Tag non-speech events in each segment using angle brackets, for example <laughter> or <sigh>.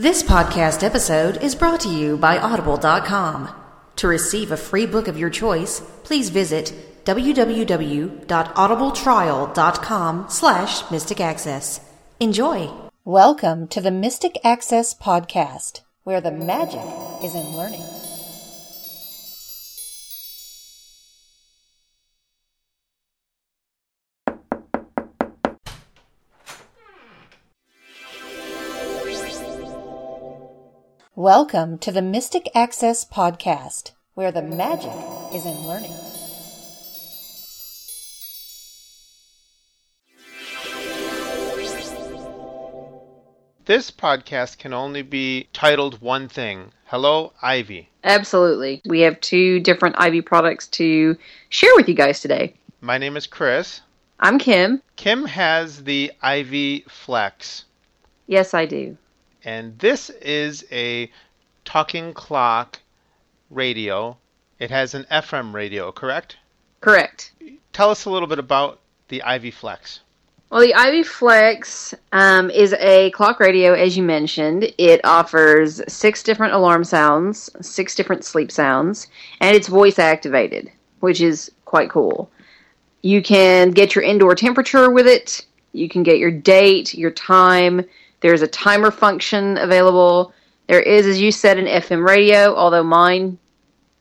This podcast episode is brought to you by Audible.com. To receive a free book of your choice, please visit www.audibletrial.com slash mystic access. Enjoy. Welcome to the Mystic Access Podcast, where the magic is in learning. Welcome to the Mystic Access Podcast, where the magic is in learning. This podcast can only be titled one thing Hello, Ivy. Absolutely. We have two different Ivy products to share with you guys today. My name is Chris. I'm Kim. Kim has the Ivy Flex, Yes, I do. And this is a talking clock radio. It has an FM radio, correct? Correct. Tell us a little bit about the Ivy Flex. Well, the Ivy Flex um, is a clock radio, as you mentioned. It offers six different alarm sounds, six different sleep sounds, and it's voice activated, which is quite cool. You can get your indoor temperature with it. You can get your date, your time. There's a timer function available. There is, as you said, an FM radio, although mine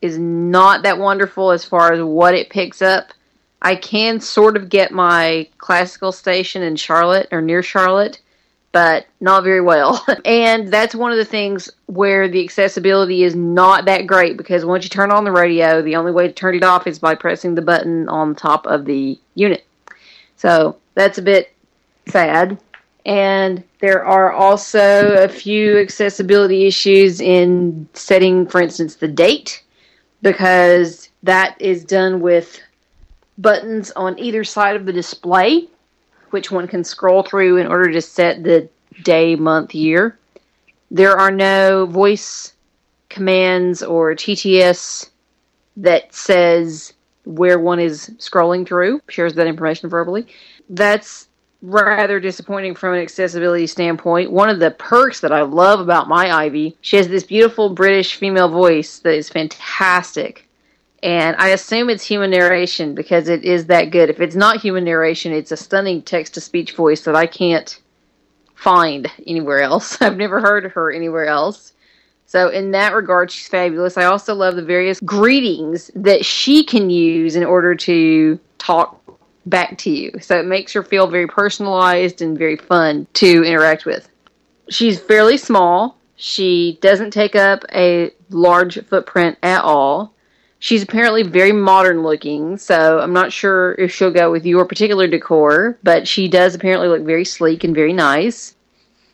is not that wonderful as far as what it picks up. I can sort of get my classical station in Charlotte or near Charlotte, but not very well. <laughs> and that's one of the things where the accessibility is not that great because once you turn on the radio, the only way to turn it off is by pressing the button on top of the unit. So that's a bit sad. And there are also a few accessibility issues in setting, for instance, the date, because that is done with buttons on either side of the display, which one can scroll through in order to set the day, month, year. There are no voice commands or TTS that says where one is scrolling through, shares that information verbally. That's rather disappointing from an accessibility standpoint. One of the perks that I love about my Ivy, she has this beautiful British female voice that is fantastic. And I assume it's human narration because it is that good. If it's not human narration, it's a stunning text to speech voice that I can't find anywhere else. <laughs> I've never heard her anywhere else. So, in that regard, she's fabulous. I also love the various greetings that she can use in order to talk back to you. So, it makes her feel very personalized and very fun to interact with. She's fairly small. She doesn't take up a large footprint at all. She's apparently very modern looking, so I'm not sure if she'll go with your particular decor, but she does apparently look very sleek and very nice.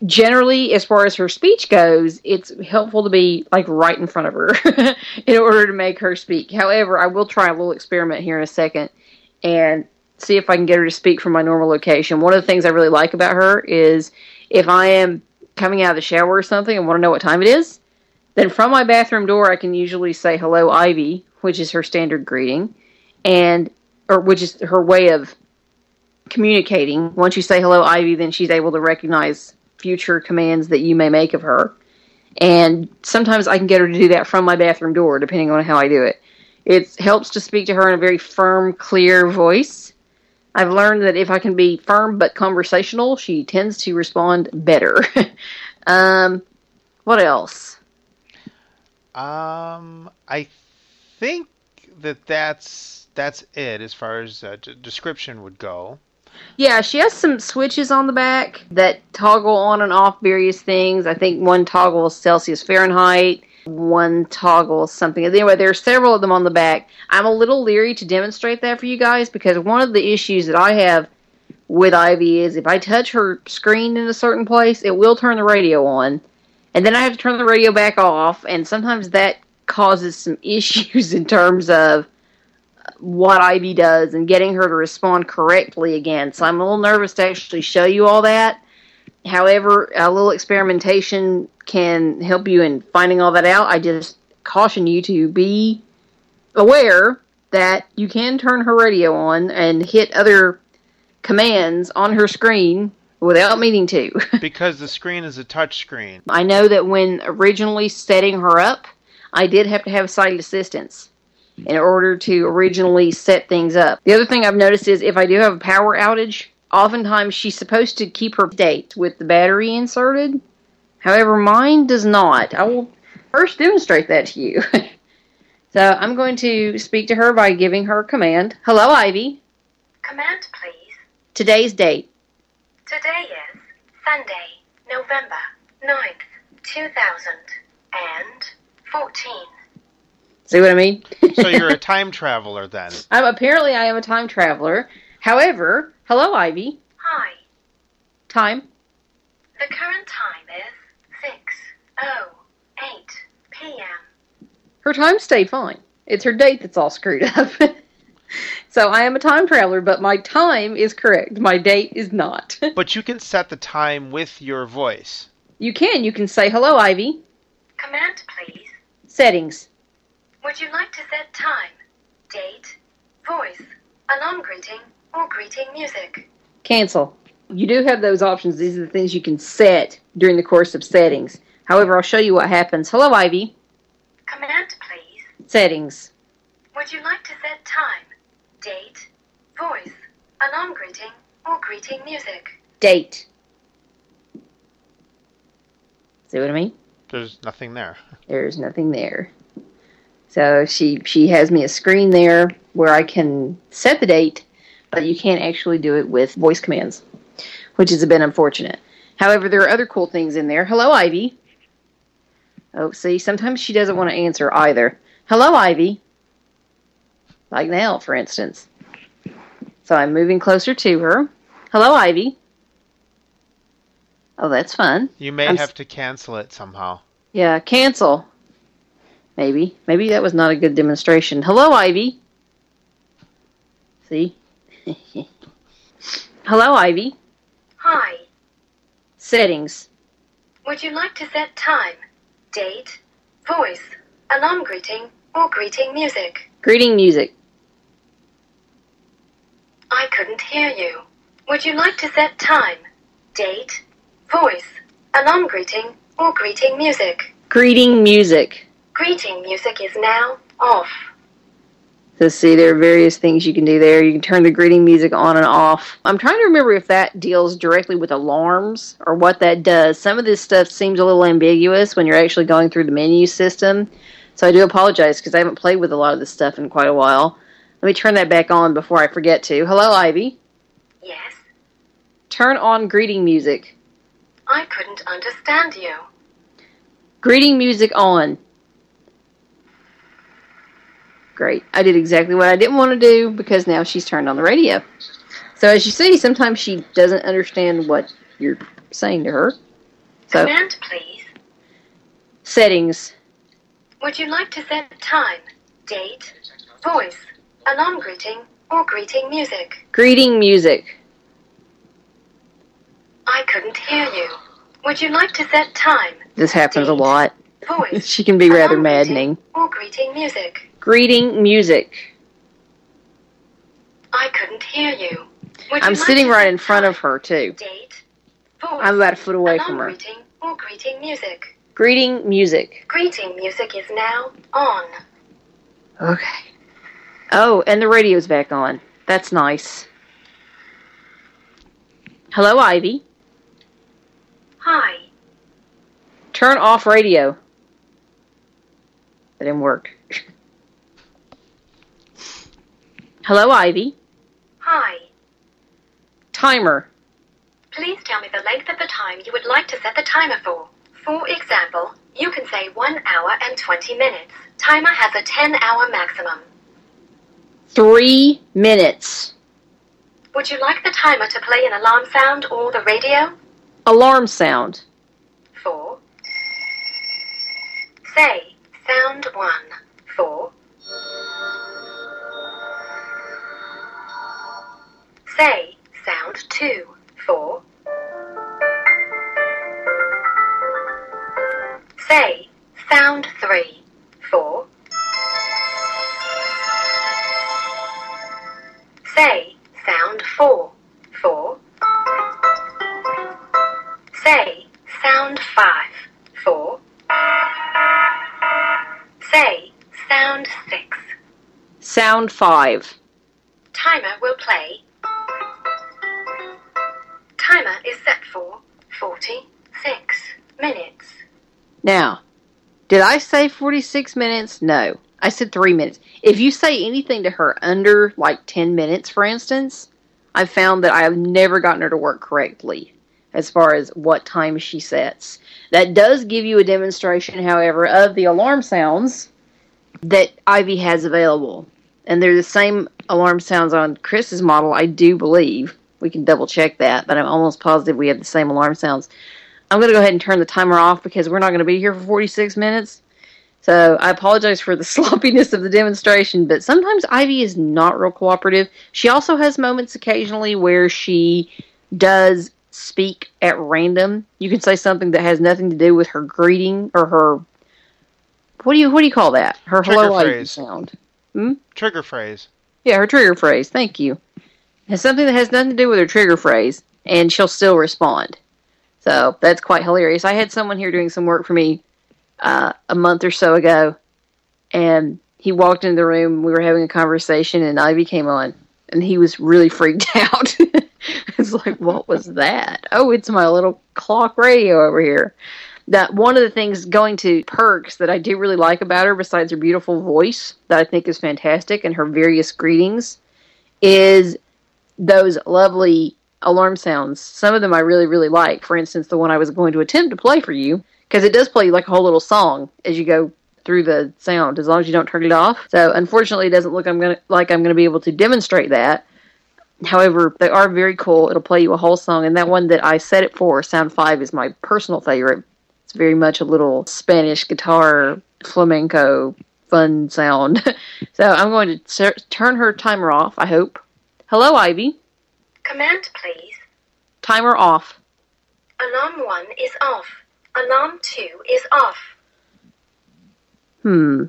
Generally, as far as her speech goes, it's helpful to be like right in front of her <laughs> in order to make her speak. However, I will try a little experiment here in a second and see if I can get her to speak from my normal location. One of the things I really like about her is if I am coming out of the shower or something and want to know what time it is, then from my bathroom door I can usually say hello Ivy, which is her standard greeting, and or which is her way of communicating. Once you say hello Ivy, then she's able to recognize future commands that you may make of her. And sometimes I can get her to do that from my bathroom door, depending on how I do it. It helps to speak to her in a very firm, clear voice. I've learned that if I can be firm but conversational, she tends to respond better. <laughs> um, what else? Um, I think that that's that's it as far as uh, d- description would go. Yeah, she has some switches on the back that toggle on and off various things. I think one toggles Celsius Fahrenheit, one toggle something. Anyway, there are several of them on the back. I'm a little leery to demonstrate that for you guys because one of the issues that I have with Ivy is if I touch her screen in a certain place, it will turn the radio on. And then I have to turn the radio back off, and sometimes that causes some <laughs> issues in terms of what Ivy does and getting her to respond correctly again. So I'm a little nervous to actually show you all that. However, a little experimentation can help you in finding all that out. I just caution you to be aware that you can turn her radio on and hit other commands on her screen without meaning to. <laughs> because the screen is a touch screen. I know that when originally setting her up, I did have to have sight assistance in order to originally set things up. The other thing I've noticed is if I do have a power outage, oftentimes she's supposed to keep her date with the battery inserted. However, mine does not. I will first demonstrate that to you. <laughs> so I'm going to speak to her by giving her a command. Hello, Ivy. Command, please. Today's date. Today is Sunday, November 9th, 2014. See what I mean? So you're a <laughs> time traveler then. I'm apparently I am a time traveler. However, hello Ivy. Hi. Time. The current time is 6.08 p.m. Her time stayed fine. It's her date that's all screwed <laughs> up. so I am a time traveler, but my time is correct. My date is not. <laughs> But you can set the time with your voice. you can. You can say hello Ivy. Command, please. Settings. Would you like to set time, date, voice, a non-greeting, or greeting music? Cancel. You do have those options. These are the things you can set during the course of settings. However, I'll show you what happens. Hello Ivy. Command, please. Settings. Would you like to set time, date, voice, a non-greeting, or greeting music? Date. See what I mean? There's nothing there. There's nothing there. So she she has me a screen there where I can set the date, but you can't actually do it with voice commands, which is a bit unfortunate. However, there are other cool things in there. Hello, Ivy. Oh, see, sometimes she doesn't want to answer either. Hello, Ivy. Like now, for instance. So I'm moving closer to her. Hello, Ivy. Oh, that's fun. You may I'm have to cancel it somehow. Yeah, cancel. Maybe. Maybe that was not a good demonstration. Hello, Ivy. See? <laughs> Hello, Ivy. Hi. Settings. Would you like to set time, date, voice, a non-greeting, or greeting music? Greeting music. I couldn't hear you. Would you like to set time, date, voice, a non-greeting, or greeting music? Greeting music. Greeting music is now off. So see, there are various things you can do there. You can turn the greeting music on and off. I'm trying to remember if that deals directly with alarms or what that does. Some of this stuff seems a little ambiguous when you're actually going through the menu system. So I do apologize because I haven't played with a lot of this stuff in quite a while. Let me turn that back on before I forget to. Hello, Ivy. Yes, Turn on greeting music. I couldn't understand you. Greeting music on. Great. I did exactly what I didn't want to do because now she's turned on the radio. So as you see, sometimes she doesn't understand what you're saying to her. So Command, please. settings. Would you like to set time, date, voice, a non-greeting, or greeting music? Greeting music. I couldn't hear you. Would you like to set time, This happens a lot. voice, <laughs> She can be rather maddening. or greeting music? Greeting music. I couldn't hear you. Would I'm you sitting right in front of her too. Date, voice, I'm about a foot away from her. non-greeting, or greeting music? Greeting music. Greeting music is now on. Okay. Oh, and the radio's back on. That's nice. Hello, Ivy. Hi. Turn off radio. That didn't work. <laughs> Hello, Ivy. Hi. Timer. Please tell me the length of the time you would like to set the timer for. For example, you can say 1 hour and 20 minutes. Timer has a 10 hour maximum. Three minutes. Would you like the timer to play an alarm sound or the radio? Alarm sound. 4. Say, sound 1. 4. Say, sound 2. 4. Say, sound 3. 4. Say, sound 4. 4. Say sound 5. 4. Say sound 6. Sound 5. Did I say 46 minutes? No. I said 3 minutes. If you say anything to her under like 10 minutes, for instance, I've found that I have never gotten her to work correctly as far as what time she sets. That does give you a demonstration, however, of the alarm sounds that Ivy has available. And they're the same alarm sounds on Chris's model, I do believe. We can double check that, but I'm almost positive we have the same alarm sounds. I'm going to go ahead and turn the timer off because we're not going to be here for 46 minutes. So I apologize for the <laughs> sloppiness of the demonstration, but sometimes Ivy is not real cooperative. She also has moments occasionally where she does speak at random. You can say something that has nothing to do with her greeting or her what do you what do you call that? Her Trigger hello Ivy phrase. sound. Hmm? Trigger phrase. Yeah, her trigger phrase. Thank you. It's something that has nothing to do with her trigger phrase, and she'll still respond. So that's quite hilarious. I had someone here doing some work for me uh, a month or so ago, and he walked into the room. We were having a conversation, and Ivy came on, and he was really freaked <laughs> out. it's like, what was that? Oh, it's my little clock radio over here. That one of the things going to perks that I do really like about her, besides her beautiful voice, that I think is fantastic, and her various greetings, is those lovely alarm sounds. Some of them I really, really like. For instance, the one I was going to attempt to play for you, because it does play like a whole little song as you go through the sound, as long as you don't turn it off. So, unfortunately, it doesn't look I'm gonna like I'm gonna be able to demonstrate that. However, they are very cool. It'll play you a whole song, and that one that I set it for, Sound Five, is my personal favorite. It's very much a little Spanish guitar flamenco fun sound. <laughs> so I'm going to ser- turn her timer off. I hope. Hello, Ivy. Command, please. Timer off. Alarm 1 is off. Alarm 2 is off. Hmm.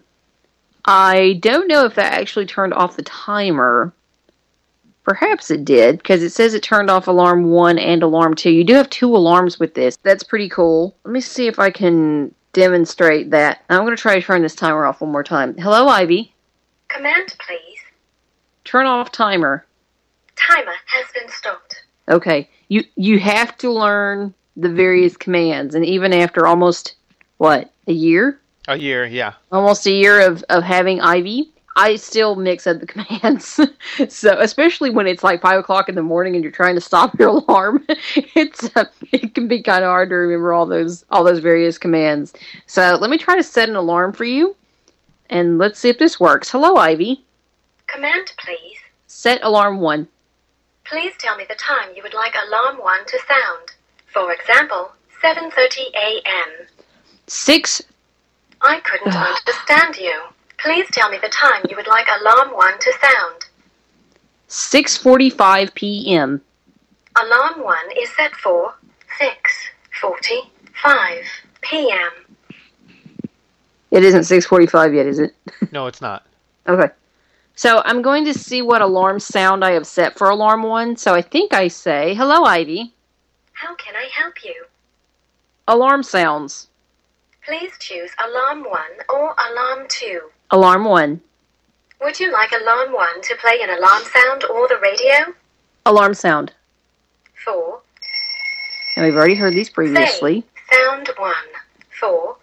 I don't know if that actually turned off the timer. Perhaps it did, because it says it turned off alarm 1 and alarm 2. You do have two alarms with this. That's pretty cool. Let me see if I can demonstrate that. I'm going to try to turn this timer off one more time. Hello, Ivy. Command, please. Turn off timer. Timer has been stopped. Okay. You you have to learn the various commands and even after almost what, a year? A year, yeah. almost a year of, of having Ivy, I still mix up the <laughs> commands. so especially when it's like five o'clock in the morning and you're trying to stop your alarm, <laughs> it's uh, it can be kind of hard to remember all those all those various commands. So let me try to set an alarm for you, and let's see if this works. Hello, Ivy. Command, please. Set alarm one. Please tell me the time you would like alarm 1 to sound. For example, 7:30 a.m. Six. I couldn't understand you. Please tell me the time you would like alarm 1 to sound. Six forty-five p.m. Alarm 1 is set for 6:45 p.m. It isn't six forty-five yet, is it? No, it's not. <laughs> Okay. So I'm going to see what alarm sound I have set for alarm one. So I think I say, hello, Ivy. How can I help you? Alarm sounds. Please choose alarm 1 or alarm 2. Alarm one. Would you like alarm 1 to play an alarm sound or the radio? Alarm sound. 4. And we've already heard these previously. Sound 1. 4.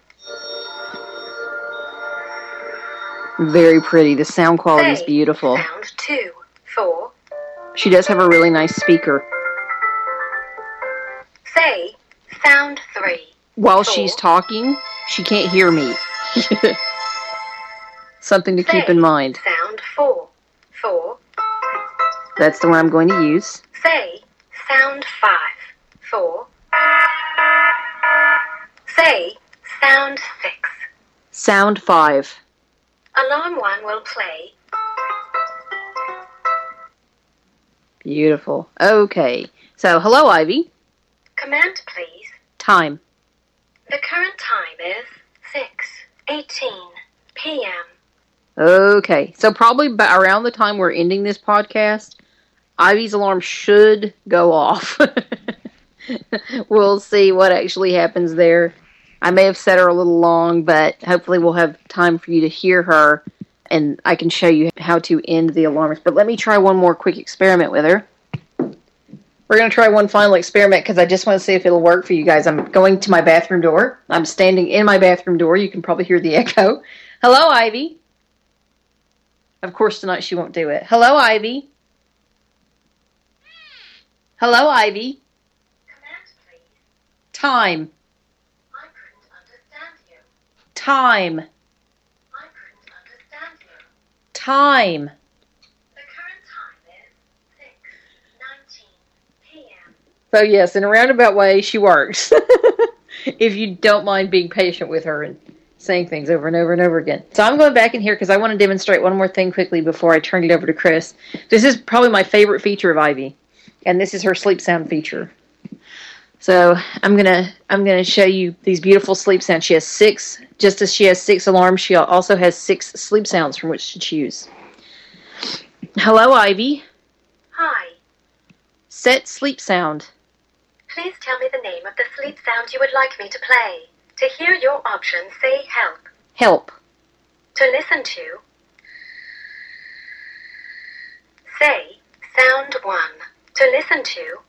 Very pretty. The sound quality is beautiful. Sound 2. 4. She does have a really nice speaker. Say sound 3. While Four. she's talking, she can't hear me. <laughs> Something to keep in mind. Sound 4. 4. That's the one I'm going to use. Say sound 5. 4. Say sound 6. Sound five. Alarm 1 will play. Beautiful. Okay. So, hello, Ivy. Command, please. Time. The current time is 6:18 p.m. Okay. So, probably around the time we're ending this podcast, Ivy's alarm should go off. <laughs> we'll see what actually happens there. I may have set her a little long, but hopefully we'll have time for you to hear her and I can show you how to end the alarms. But let me try one more quick experiment with her. We're going to try one final experiment because I just want to see if it'll work for you guys. I'm going to my bathroom door. I'm standing in my bathroom door. You can probably hear the echo. Hello, Ivy. Of course, tonight she won't do it. Hello, Ivy. Hello, Ivy. Time. I couldn't understand you. Time. Time. The current time is 6.19 p.m. So, yes, in a roundabout way, she works. <laughs> if you don't mind being patient with her and saying things over and over and over again. So, I'm going back in here because I want to demonstrate one more thing quickly before I turn it over to Chris. This is probably my favorite feature of Ivy, and this is her sleep sound feature. So I'm gonna I'm gonna show you these beautiful sleep sounds. She has six, just as she has six alarms, she also has six sleep sounds from which to choose. Hello, Ivy. Hi. Set sleep sound. Please tell me the name of the sleep sound you would like me to play. To hear your options, say help. Help. To listen to, say sound 1. To listen to,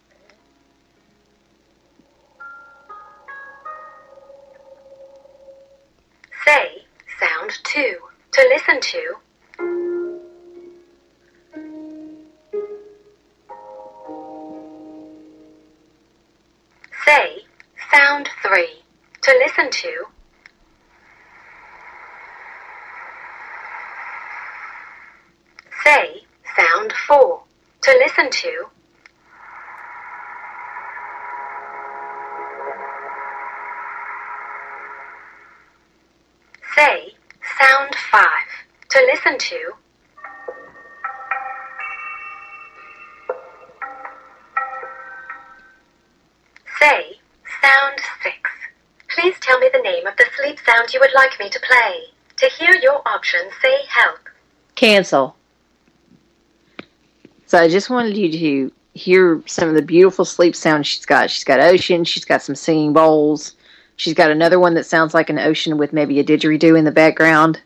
say sound 2. To listen to, say sound 3. To listen to, say sound 4. To listen to, say sound 5. To listen to, say sound 6. Please tell me the name of the sleep sound you would like me to play. To hear your options, say help. Cancel. So I just wanted you to hear some of the beautiful sleep sounds she's got. She's got ocean, she's got some singing bowls, she's got another one that sounds like an ocean with maybe a didgeridoo in the background,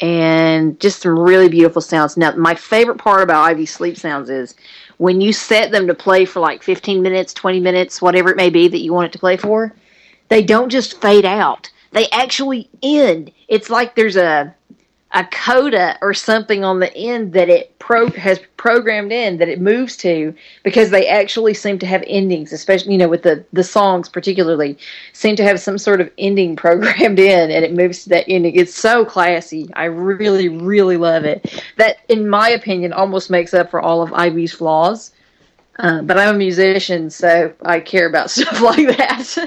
and just some really beautiful sounds. Now, my favorite part about Ivy sleep sounds is when you set them to play for like 15 minutes, 20 minutes, whatever it may be that you want it to play for, they don't just fade out. They actually end. It's like there's a a coda or something on the end that it pro has programmed in that it moves to because they actually seem to have endings, especially you know with the the songs particularly seem to have some sort of ending <laughs> programmed in and it moves to that ending. It's so classy. I really really love it. That in my opinion almost makes up for all of Ivy's flaws. Uh, but I'm a musician, so I care about <laughs> stuff like that.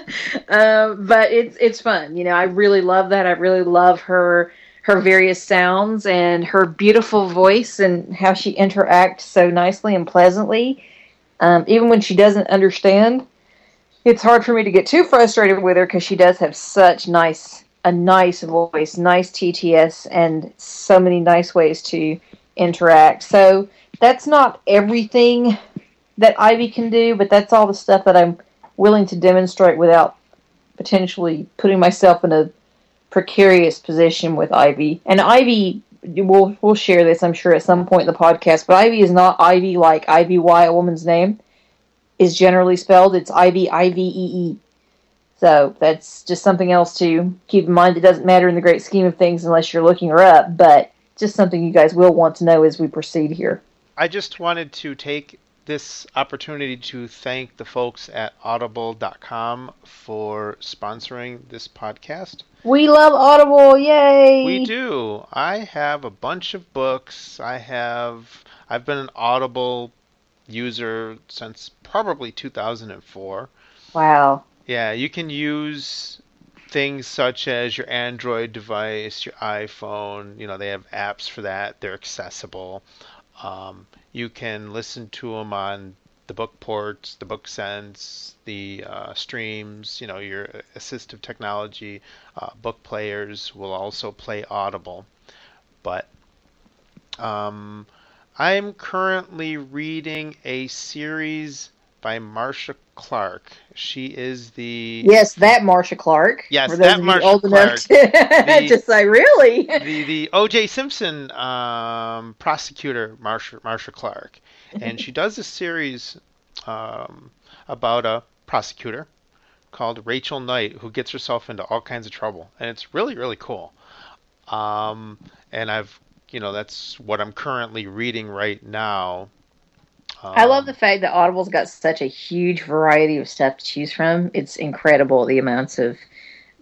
um, <laughs> but it's it's fun, you know. I really love that. I really love her her various sounds and her beautiful voice and how she interacts so nicely and pleasantly. Um, even when she doesn't understand, it's hard for me to get too frustrated with her because she does have such nice a nice voice, nice TTS, and so many nice ways to interact. So that's not everything that Ivy can do, but that's all the stuff that I'm willing to demonstrate without potentially putting myself in a precarious position with Ivy. And Ivy, we'll we'll share this, I'm sure, at some point in the podcast. But Ivy is not Ivy like Ivy Y, a woman's name, is generally spelled. It's Ivy I V E E. So that's just something else to keep in mind. It doesn't matter in the great scheme of things unless you're looking her up, but just something you guys will want to know as we proceed here. I just wanted to take this opportunity to thank the folks at audible.com for sponsoring this podcast. We love Audible, yay! We do. I have a bunch of books. I have I've been an Audible user since probably 2004. Wow. Yeah, you can use things such as your Android device, your iPhone. You know, they have apps for that. They're accessible. Um, you can listen to them on the BookPorts, the BookSense, the uh, streams. You know, your assistive technology, uh, book players will also play Audible. But um, I'm currently reading a series by Marcia Clark. She is the Yes, that Marcia Clark. Yes, For those that of you Marcia old enough <laughs> to, The- <laughs> to say, really? the the O.J. Simpson um, prosecutor Marcia Marcia Clark, and she does a series um, about a prosecutor called Rachel Knight who gets herself into all kinds of trouble, and it's really really cool. Um, and I've you know that's what I'm currently reading right now. I love Um, the fact that Audible's got such a huge variety of stuff to choose from. It's incredible the amounts of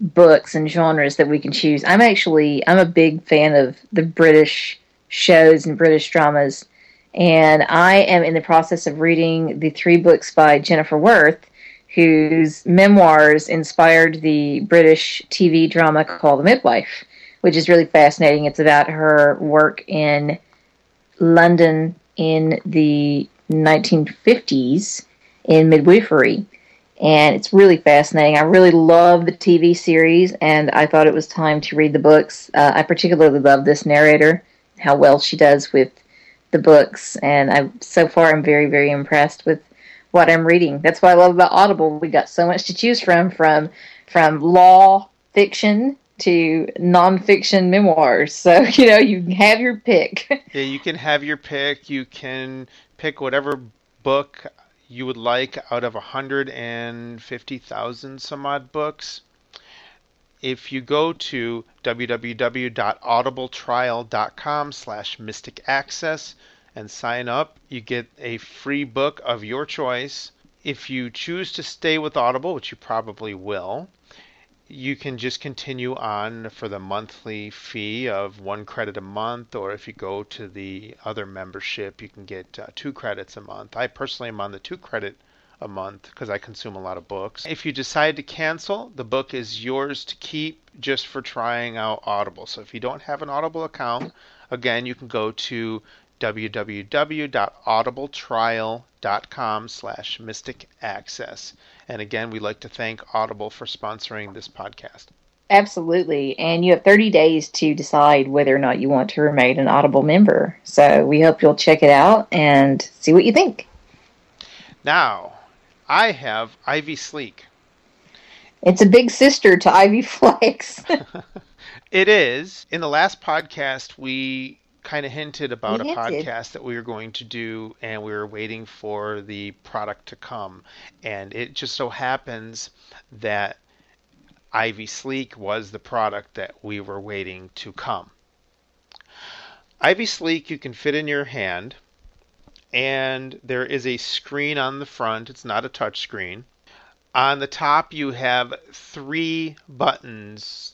books and genres that we can choose. I'm actually I'm a big fan of the British shows and British dramas, and I am in the process of reading the three books by Jennifer Worth, whose memoirs inspired the British TV drama called The Midwife, which is really fascinating. It's about her work in London in the 1950s in midwifery. And it's really fascinating. I really love the TV series, and I thought it was time to read the books. Uh, I particularly love this narrator, how well she does with the books, and I so far I'm very, very impressed with what I'm reading. That's what I love about Audible. We got so much to choose from, from from law fiction to nonfiction memoirs. So <laughs> you know you can have your pick. <laughs> Yeah, you can have your pick. You can pick whatever book you would like out of 150,000 some odd books. If you go to www.audibletrial.com slash mystic access and sign up, you get a free book of your choice. If you choose to stay with Audible, which you probably will, you can just continue on for the monthly fee of one credit a month, or if you go to the other membership, you can get uh, two credits a month. I personally am on the two credit a month because I consume a lot of books. If you decide to cancel, the book is yours to keep just for trying out Audible. So if you don't have an Audible account, again, you can go to www.audibletrial.com slash mystic access. And again, we'd like to thank Audible for sponsoring this podcast. Absolutely. And you have 30 days to decide whether or not you want to remain an Audible member. So we hope you'll check it out and see what you think. Now, I have Ivy Sleek. It's a big sister to Ivy <laughs> Flex. <laughs> It is. In the last podcast, we kind of hinted about We a hinted. podcast that we were going to do, and we were waiting for the product to come. And it just so happens that Ivy Sleek was the product that we were waiting to come. Ivy Sleek you can fit in your hand, and there is a screen on the front. It's not a touch screen. On the top, you have three buttons.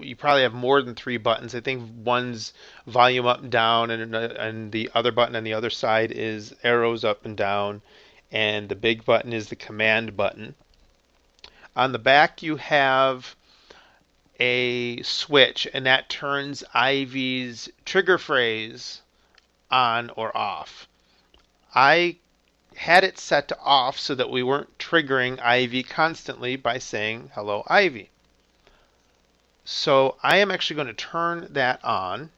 You probably have more than three buttons. I think one's volume up and down, and and the other button on the other side is arrows up and down, and the big button is the command button. On the back, you have a switch, and that turns Ivy's trigger phrase on or off. I had it set to off so that we weren't triggering Ivy constantly by saying hello, Ivy. So I am actually going to turn that on.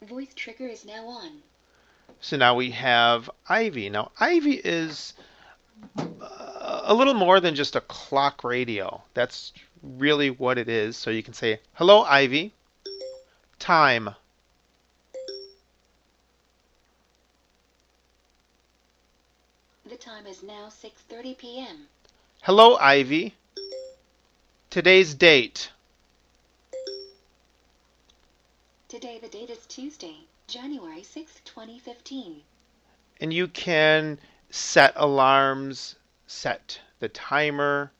Voice trigger is now on. So now we have Ivy. Now Ivy is uh, a little more than just a clock radio. That's really what it is. So you can say hello, Ivy. Time. The time is now 6:30 p.m. Hello, Ivy. Today's date. Today the date is Tuesday, January 6, 2015. and you can set alarms, set the timer,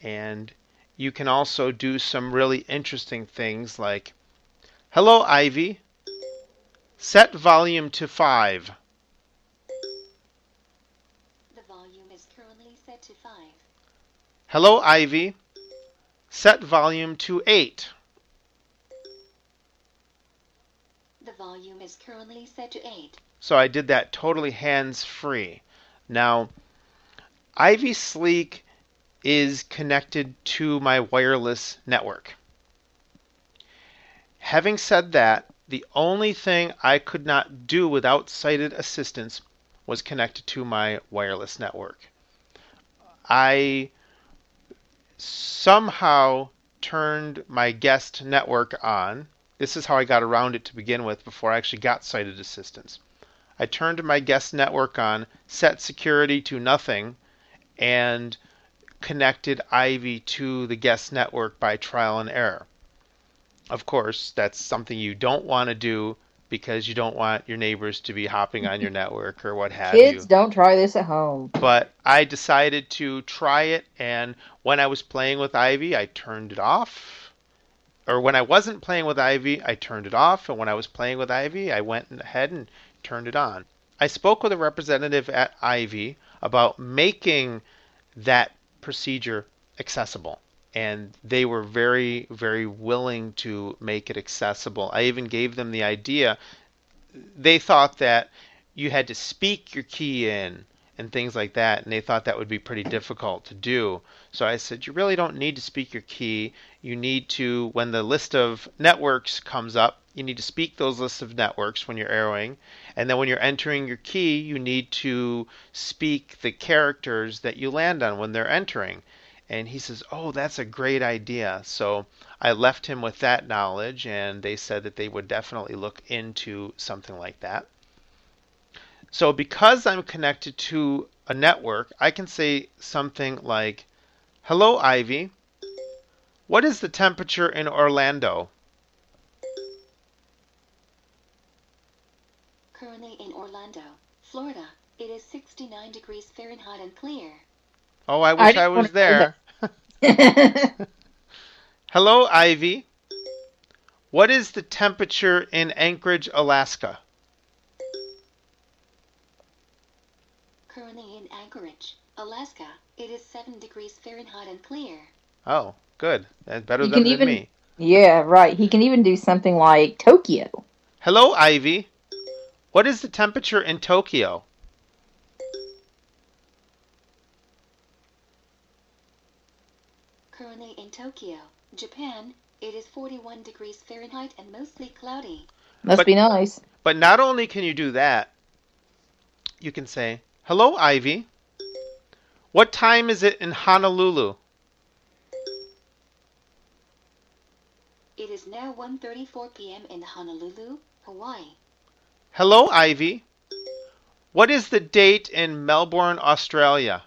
and you can also do some really interesting things like Hello, Ivy. Set volume to 5. The volume is currently set to 5. Hello, Ivy. Set volume to 8. The volume is currently set to 8. So I did that totally hands free. Now, Ivy Sleek is connected to my wireless network. Having said that, the only thing I could not do without sighted assistance was connected to my wireless network. I somehow turned my guest network on. This is how I got around it to begin with before I actually got sighted assistance. I turned my guest network on, set security to nothing, and connected Ivy to the guest network by trial and error. Of course, that's something you don't want to do because you don't want your neighbors to be hopping on your <laughs> network or what have Kids, you. Kids, don't try this at home. But I decided to try it, and when I was playing with Ivy, I turned it off. Or when I wasn't playing with Ivy, I turned it off, and when I was playing with Ivy, I went ahead and turned it on. I spoke with a representative at Ivy about making that procedure accessible and they were very very willing to make it accessible. I even gave them the idea. They thought that you had to speak your key in and things like that, and they thought that would be pretty difficult to do. So I said, you really don't need to speak your key. You need to, when the list of networks comes up, you need to speak those lists of networks when you're arrowing. And then when you're entering your key, you need to speak the characters that you land on when they're entering. And he says, Oh, that's a great idea. So I left him with that knowledge, and they said that they would definitely look into something like that. So because I'm connected to a network, I can say something like, Hello, Ivy. What is the temperature in Orlando? Currently in Orlando, Florida, it is 69 degrees Fahrenheit and clear. Oh, I wish didn't I, was there. <laughs> <laughs> Hello, Ivy. What is the temperature in Anchorage, Alaska? Currently in Anchorage, Alaska, it is 7 degrees Fahrenheit and clear. Oh, good. That's better You than, can than even- me. yeah, right. He can even do something like Tokyo. Hello, Ivy. What is the temperature in Tokyo? Currently in Tokyo, Japan, it is 41 degrees Fahrenheit and mostly cloudy. Must But- be nice. But not only can you do that, you can say, Hello, Ivy. What time is it in Honolulu? It is now 1:34 p.m. in Honolulu, Hawaii. Hello, Ivy. What is the date in Melbourne, Australia?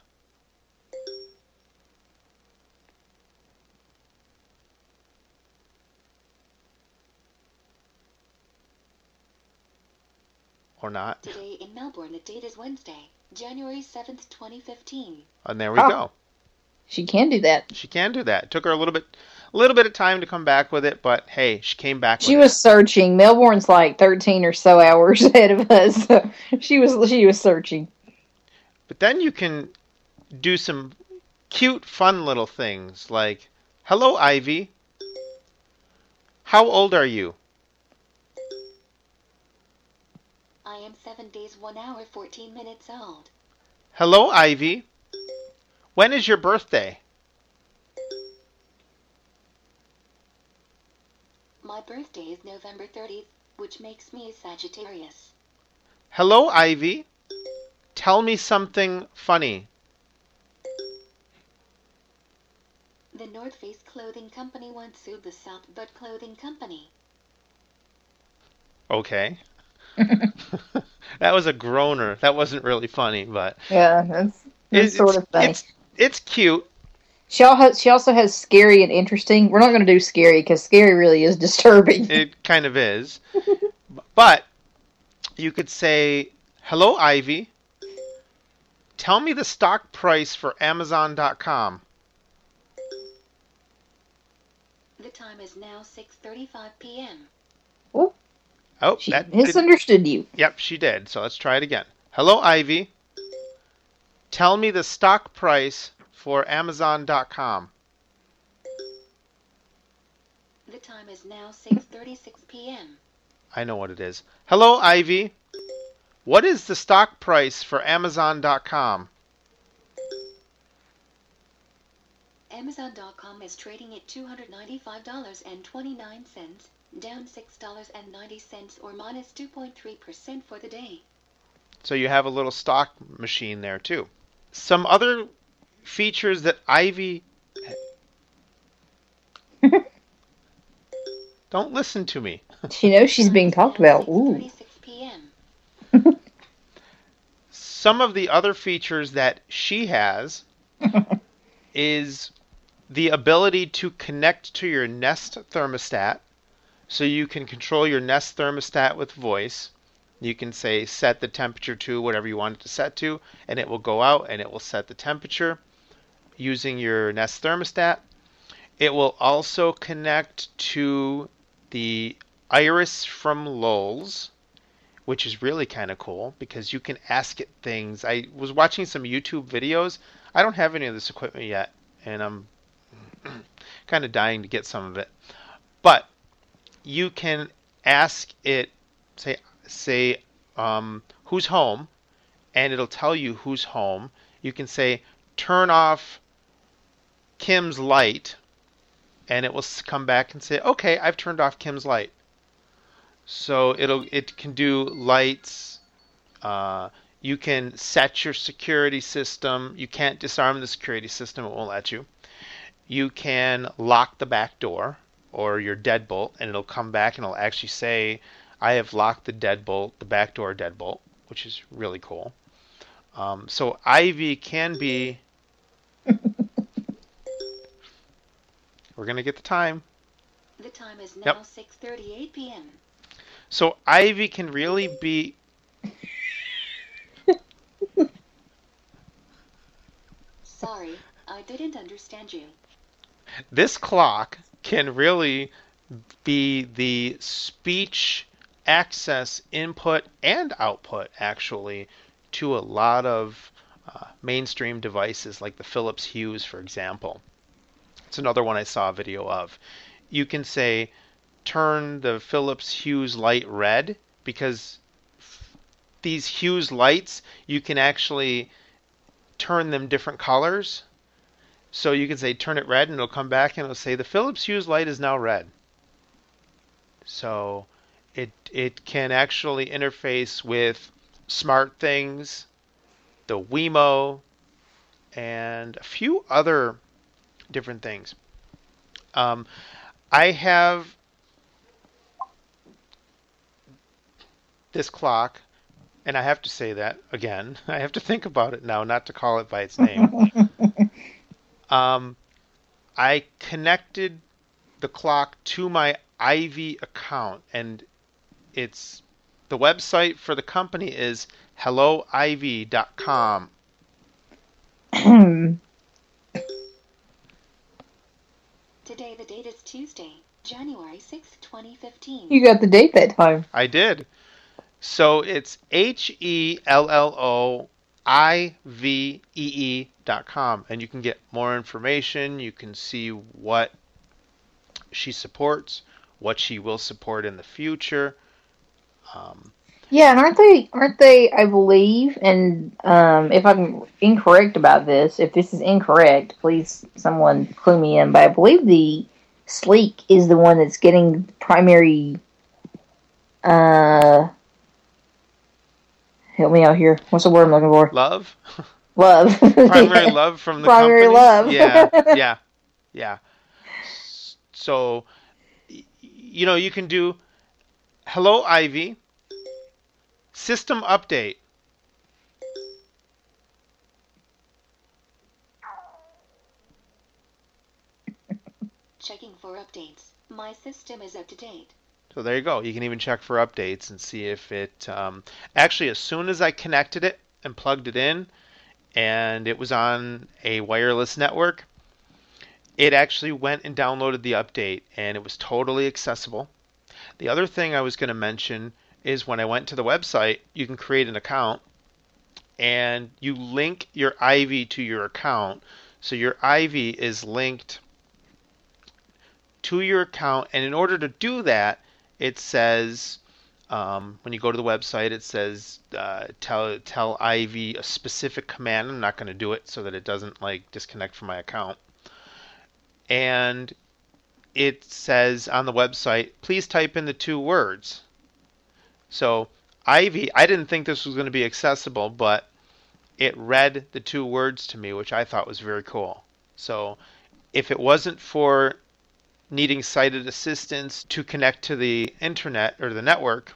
Or not. Today in Melbourne, the date is Wednesday, January 7th, 2015. And there we Oh. go. She can do that. She can do that. It took her a little bit a little bit of time to come back with it, but hey, she came back She with was searching. Melbourne's like thirteen or so hours <laughs> ahead of us. So she was she was searching. But then you can do some cute fun little things like Hello Ivy. How old are you? I am 7 days, 1 hour, 14 minutes old. Hello Ivy. When is your birthday? My birthday is November 30th, which makes me a Sagittarius. Hello Ivy. Tell me something funny. The North Face Clothing Company once sued the South Butt Clothing Company. Okay. <laughs> that was a groaner. That wasn't really funny, but Yeah, that's, that's it's, sort of funny. it's it's cute. She, al- has, she also has scary and interesting. We're not going to do scary because scary really is <laughs> disturbing. It kind of is. <laughs> but you could say, "Hello Ivy. Tell me the stock price for amazon.com." The time is now 6:35 p.m. Oh, She that did- misunderstood you. Yep, she did. So let's try it again. Hello Ivy. Tell me the stock price for amazon.com. The time is now 6:36 p.m. I know what it is. Hello, Ivy. What is the stock price for Amazon.com? Amazon.com is trading at $295.29, down $6.90 or minus 2.3% for the day. So you have a little stock machine there too. Some other features that Ivy <laughs> Don't listen to me. She knows she's being talked about. Ooh. <laughs> Some of the other features that she has <laughs> is the ability to connect to your Nest thermostat. So you can control your Nest thermostat with voice. You can say set the temperature to whatever you want it to set to, and it will go out and it will set the temperature using your Nest thermostat. It will also connect to the Iris from Lowe's, which is really kind of cool because you can ask it things. I was watching some YouTube videos. I don't have any of this equipment yet, and I'm <clears throat> kind of dying to get some of it. But you can ask it, say, say, um, who's home, and it'll tell you who's home. You can say, turn off Kim's light, and it will come back and say, okay, I've turned off Kim's light. So it'll it can do lights. Uh, you can set your security system. You can't disarm the security system; it won't let you. You can lock the back door or your deadbolt, and it'll come back and it'll actually say, "I have locked the deadbolt, the back door deadbolt," which is really cool. Um, so Ivee can be. We're gonna get the time. The time is now Yep. now 6:38 p.m. So Ivee can really be Sorry, I didn't understand you. this clock can really be the speech access input and output actually to a lot of uh, mainstream devices like the Philips Hue for example. It's another one I saw a video of. You can say turn the Philips Hue light red because these Hues lights you can actually turn them different colors so you can say turn it red and it'll come back and it'll say the Philips Hue light is now red. So it it can actually interface with SmartThings, the Wemo, and a few other different things. Um, I have this clock, and I have to say that again. <laughs> I have to think about it now, not to call it by its name. <laughs> um, I connected the clock to my Ivee account, and it's the website for the company is helloivee.com. <clears throat> Today the date is Tuesday, January 6th, 2015. you got the date that time. I did. So it's H E L L O I V E E dot com, and you can get more information. You can see what she supports, what she will support in the future. Um, Yeah, and aren't they? Aren't they? I believe, and um, if I'm incorrect about this, if this is incorrect, please someone clue me in. But I believe the Sleek is the one that's getting primary. Uh, help me out here. What's the word I'm looking for? love, Love. <laughs> primary <laughs> love from the Primary company. love. Yeah, <laughs> yeah, yeah. So, you know, you can do hello Ivee. System update. Checking for updates. My system is up to date. So there you go. You can even check for updates and see if it. Um, actually, as soon as I connected it and plugged it in, and it was on a wireless network, it actually went and downloaded the update, and it was totally accessible. The other thing I was going to mention is when I went to the website, you can create an account, and you link your Ivee to your account. So your Ivee is linked to your account, and in order to do that, it says um, when you go to the website, it says uh, tell tell Ivee a specific command. I'm not going to do it so that it doesn't like disconnect from my account. And it says on the website, please type in the two words. So Ivee, I didn't think this was going to be accessible, but it read the two words to me, which I thought was very cool. So if it wasn't for needing sighted assistance to connect to the internet or the network,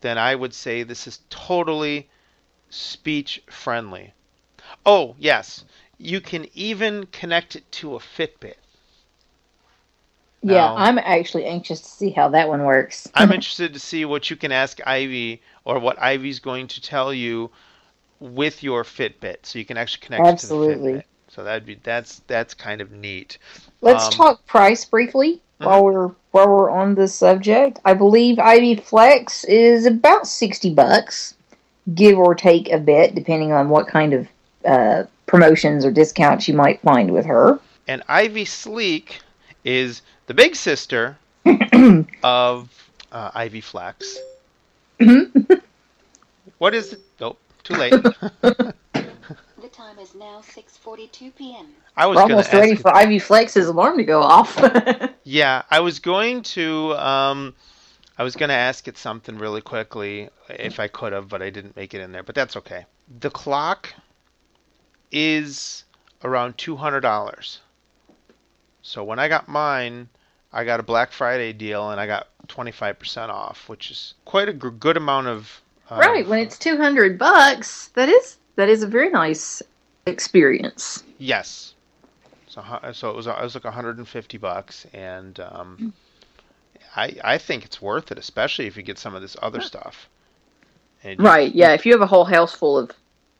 then I would say this is totally speech friendly. Oh, yes. You can even connect it to a Fitbit. Yeah, Now- I'm actually anxious to see how that one works. I'm <laughs> interested to see what you can ask Ivee or what Ivee's going to tell you with your Fitbit, so you can actually connect to it. Absolutely. The. So that'd be that's that's kind of neat. Let's Um, talk price briefly while we're while we're on this subject. I believe Ivee Flex is about sixty bucks, give or take a bit, depending on what kind of uh, promotions or discounts you might find with her. And Ivee Sleek is the big sister <clears throat> of uh, Ivee Flex. <laughs> what is it? Oh, too late. <laughs> The is now 6:42 p.m. I was We're almost ready for Ivee Flex' alarm to go off. <laughs> Yeah, I was going to um I was going to ask it something really quickly if I could have, but I didn't make it in there, but that's okay. The clock is around $200. So when I got mine, I got a Black Friday deal and I got 25% off, which is quite a g- good amount of uh, right, when it's 200 bucks, that is that is a very nice experience. Yes. So so it was it was like 150 bucks, and um, I I think it's worth it, especially if you get some of this other stuff. You- Right, yeah, if you have a whole house full of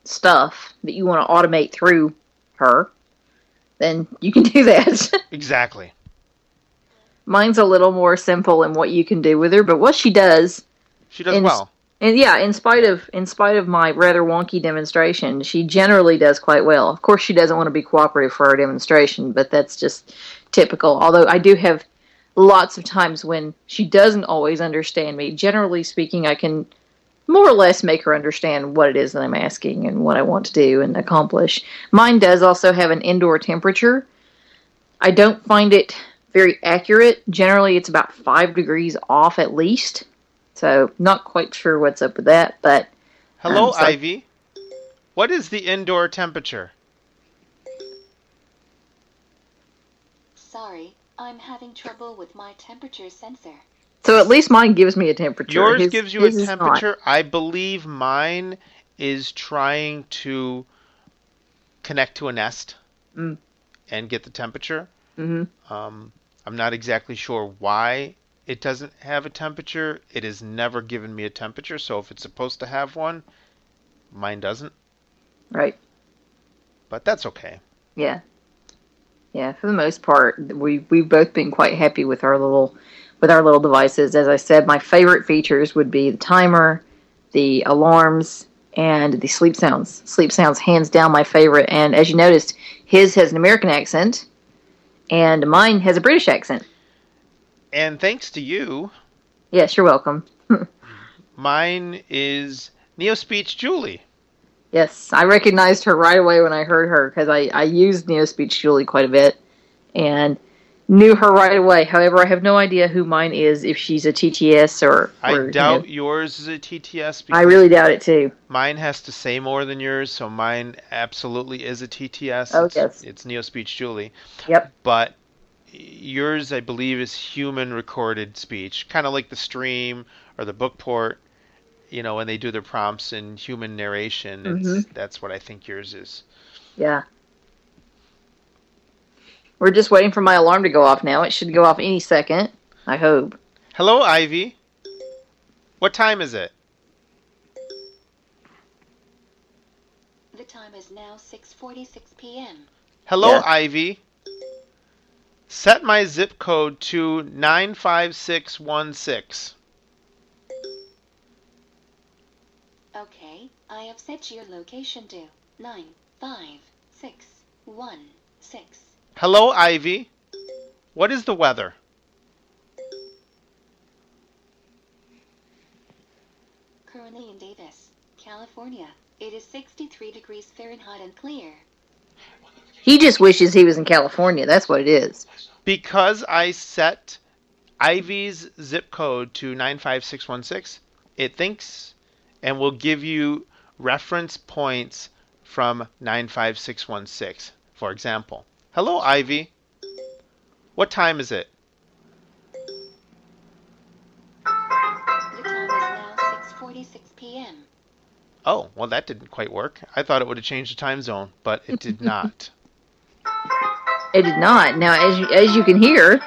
stuff that you want to automate through her, then you can <laughs> do that. Exactly. Mine's a little more simple in what you can do with her, but what she does She does well. And yeah, in spite of in spite of my rather wonky demonstration, she generally does quite well. Of course, she doesn't want to be cooperative for our demonstration, but that's just typical. Although I do have lots of times when she doesn't always understand me. Generally speaking, I can more or less make her understand what it is that I'm asking and what I want to do and accomplish. Mine does also have an indoor temperature. I don't find it very accurate. Generally, it's about five degrees off at least. So, not quite sure what's up with that, but Hello, Um, sorry. Ivee. What is the indoor temperature? Sorry, I'm having trouble with my temperature sensor. so at least mine gives me a temperature. Yours His- gives you a temperature. I believe mine is trying to connect to a nest Mm. and get the temperature. Mhm. Um, I'm not exactly sure why it doesn't have a temperature. It has never given me a temperature, so if it's supposed to have one, mine doesn't. Right. But that's okay. Yeah. Yeah, for the most part, we we've both been quite happy with our little with our little devices. As I said, my favorite features would be the timer, the alarms, and the sleep sounds. Sleep sounds hands down my favorite. And as you noticed, his has an American accent, and mine has a British accent. And thanks to you, Yes, you're welcome. <laughs> mine is NeoSpeech Julie. Yes, I recognized her right away when I heard her because I, I used NeoSpeech Julie quite a bit and knew her right away. However, I have no idea who mine is, if she's a TTS or. I or, you doubt know, yours is a TTS because I really doubt it too. mine has to say more than yours, so mine absolutely is a TTS. Oh, it's, yes. It's NeoSpeech Julie. Yep. But yours, I believe, is human recorded speech, kind of like the stream or the BookPort. You know, when they do their prompts in human narration, Mm-hmm. that's what I think yours is. Yeah. We're just waiting for my alarm to go off now. It should go off any second. I hope. Hello, Ivee. What time is it? The time is now 6:46 p.m. Hello, Yeah. Ivee. Set my zip code to 95616. Okay, I have set your location to 95616. Hello, Ivee. What is the weather? Currently in Davis, California, it is 63 degrees Fahrenheit and clear. He just wishes he was in California. That's what it is. Because I set Ivee's zip code to 95616, it thinks and will give you reference points from 95616. For example, hello, Ivee. What time is it? The time is now 6:46 p.m. Oh, well, that didn't quite work. I thought it would have changed the time zone, but it did <laughs> not. It did not. Now, as you, as you can hear,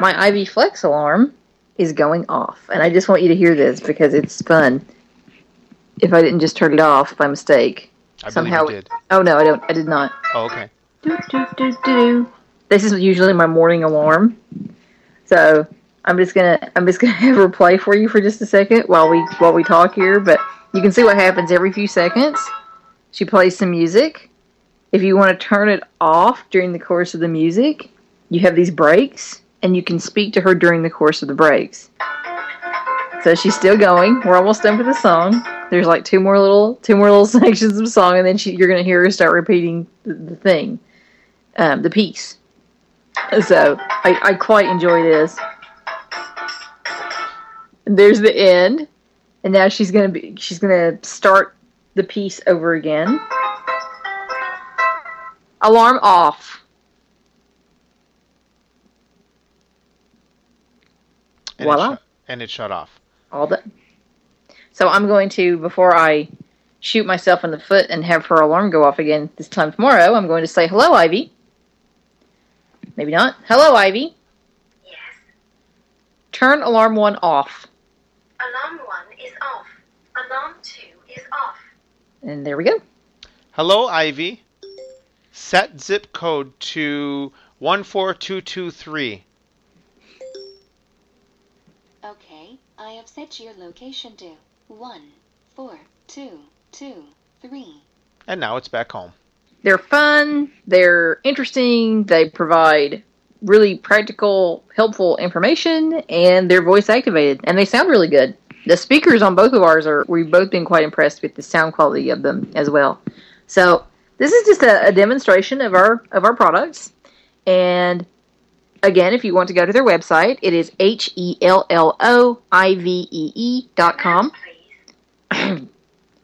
my Ivee Flex alarm is going off, and I just want you to hear this because it's fun. If I didn't just turn it off by mistake, I somehow. you did. Oh no, I don't. I did not. Oh, okay. Do, do, do, do. This is usually my morning alarm, so I'm just gonna I'm just gonna <laughs> have her play for you for just a second while we while we talk here. But you can see what happens every few seconds. She plays some music. If you want to turn it off during the course of the music, you have these breaks, and you can speak to her during the course of the breaks. So she's still going. We're almost done with the song. There's like two more little two more little <laughs> sections of song, and then she, you're gonna hear her start repeating the, the thing, um, the piece. So I, I quite enjoy this. There's the end, and now she's gonna be she's gonna start the piece over again. Alarm off. And Voila. It shut, and it shut off. all done. So I'm going to, before I shoot myself in the foot and have her alarm go off again this time tomorrow, I'm going to say, hello, Ivee. Maybe not. Hello, Ivee. Yes. Turn alarm one off. Alarm 1 is off. Alarm 2 is off. And there we go. Hello, Ivee. Set zip code to 14223. Okay, I have set your location to one, four, two, two, three. And now it's back home. They're fun, they're interesting, they provide really practical, helpful information, and they're voice activated, and they sound really good. The speakers on both of ours are, we've both been quite impressed with the sound quality of them as well. So, this is just a, a demonstration of our of our products. And again, if you want to go to their website, it is H E L L O I V E E dot com. <clears throat>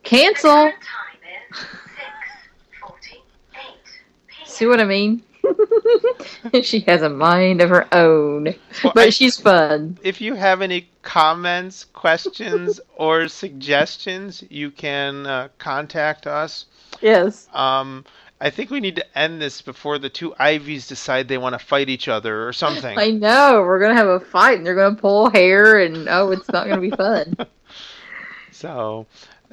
Cancel. Current time is 6:48 p.m. See what I mean? <laughs> she has a mind of her own, Well, but I- she's fun. If you have any comments, questions, <laughs> or suggestions, you can uh, contact us. Yes. Um, I think we need to end this before the two Ivees decide they want to fight each other or something. <laughs> I know. We're gonna have a fight, and they're gonna pull hair, and oh, it's not gonna be fun. <laughs> So,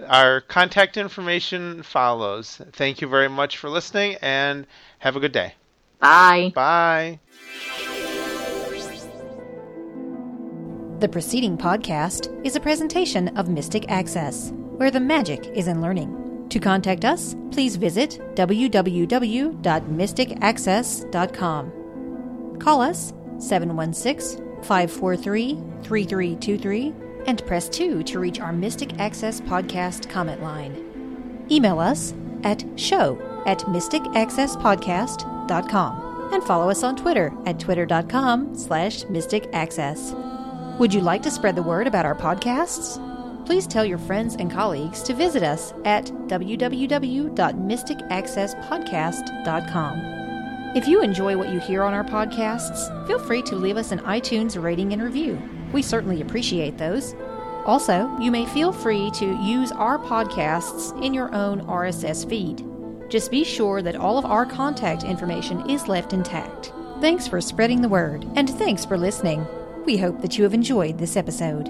our contact information follows. Thank you very much for listening and have a good day. Bye. Bye. The preceding podcast is a presentation of Mystic Access, where the magic is in learning. To contact us, please visit www.mysticaccess.com. Call us 716 543 3323 and press 2 to reach our Mystic Access podcast comment line. Email us at show at mysticaccesspodcast.com and follow us on Twitter at twitter.com slash mysticaccess. Would you like to spread the word about our podcasts? Please tell your friends and colleagues to visit us at www.mysticaccesspodcast.com. If you enjoy what you hear on our podcasts, feel free to leave us an iTunes rating and review. We certainly appreciate those. Also, you may feel free to use our podcasts in your own RSS feed. Just be sure that all of our contact information is left intact. Thanks for spreading the word, and thanks for listening. We hope that you have enjoyed this episode.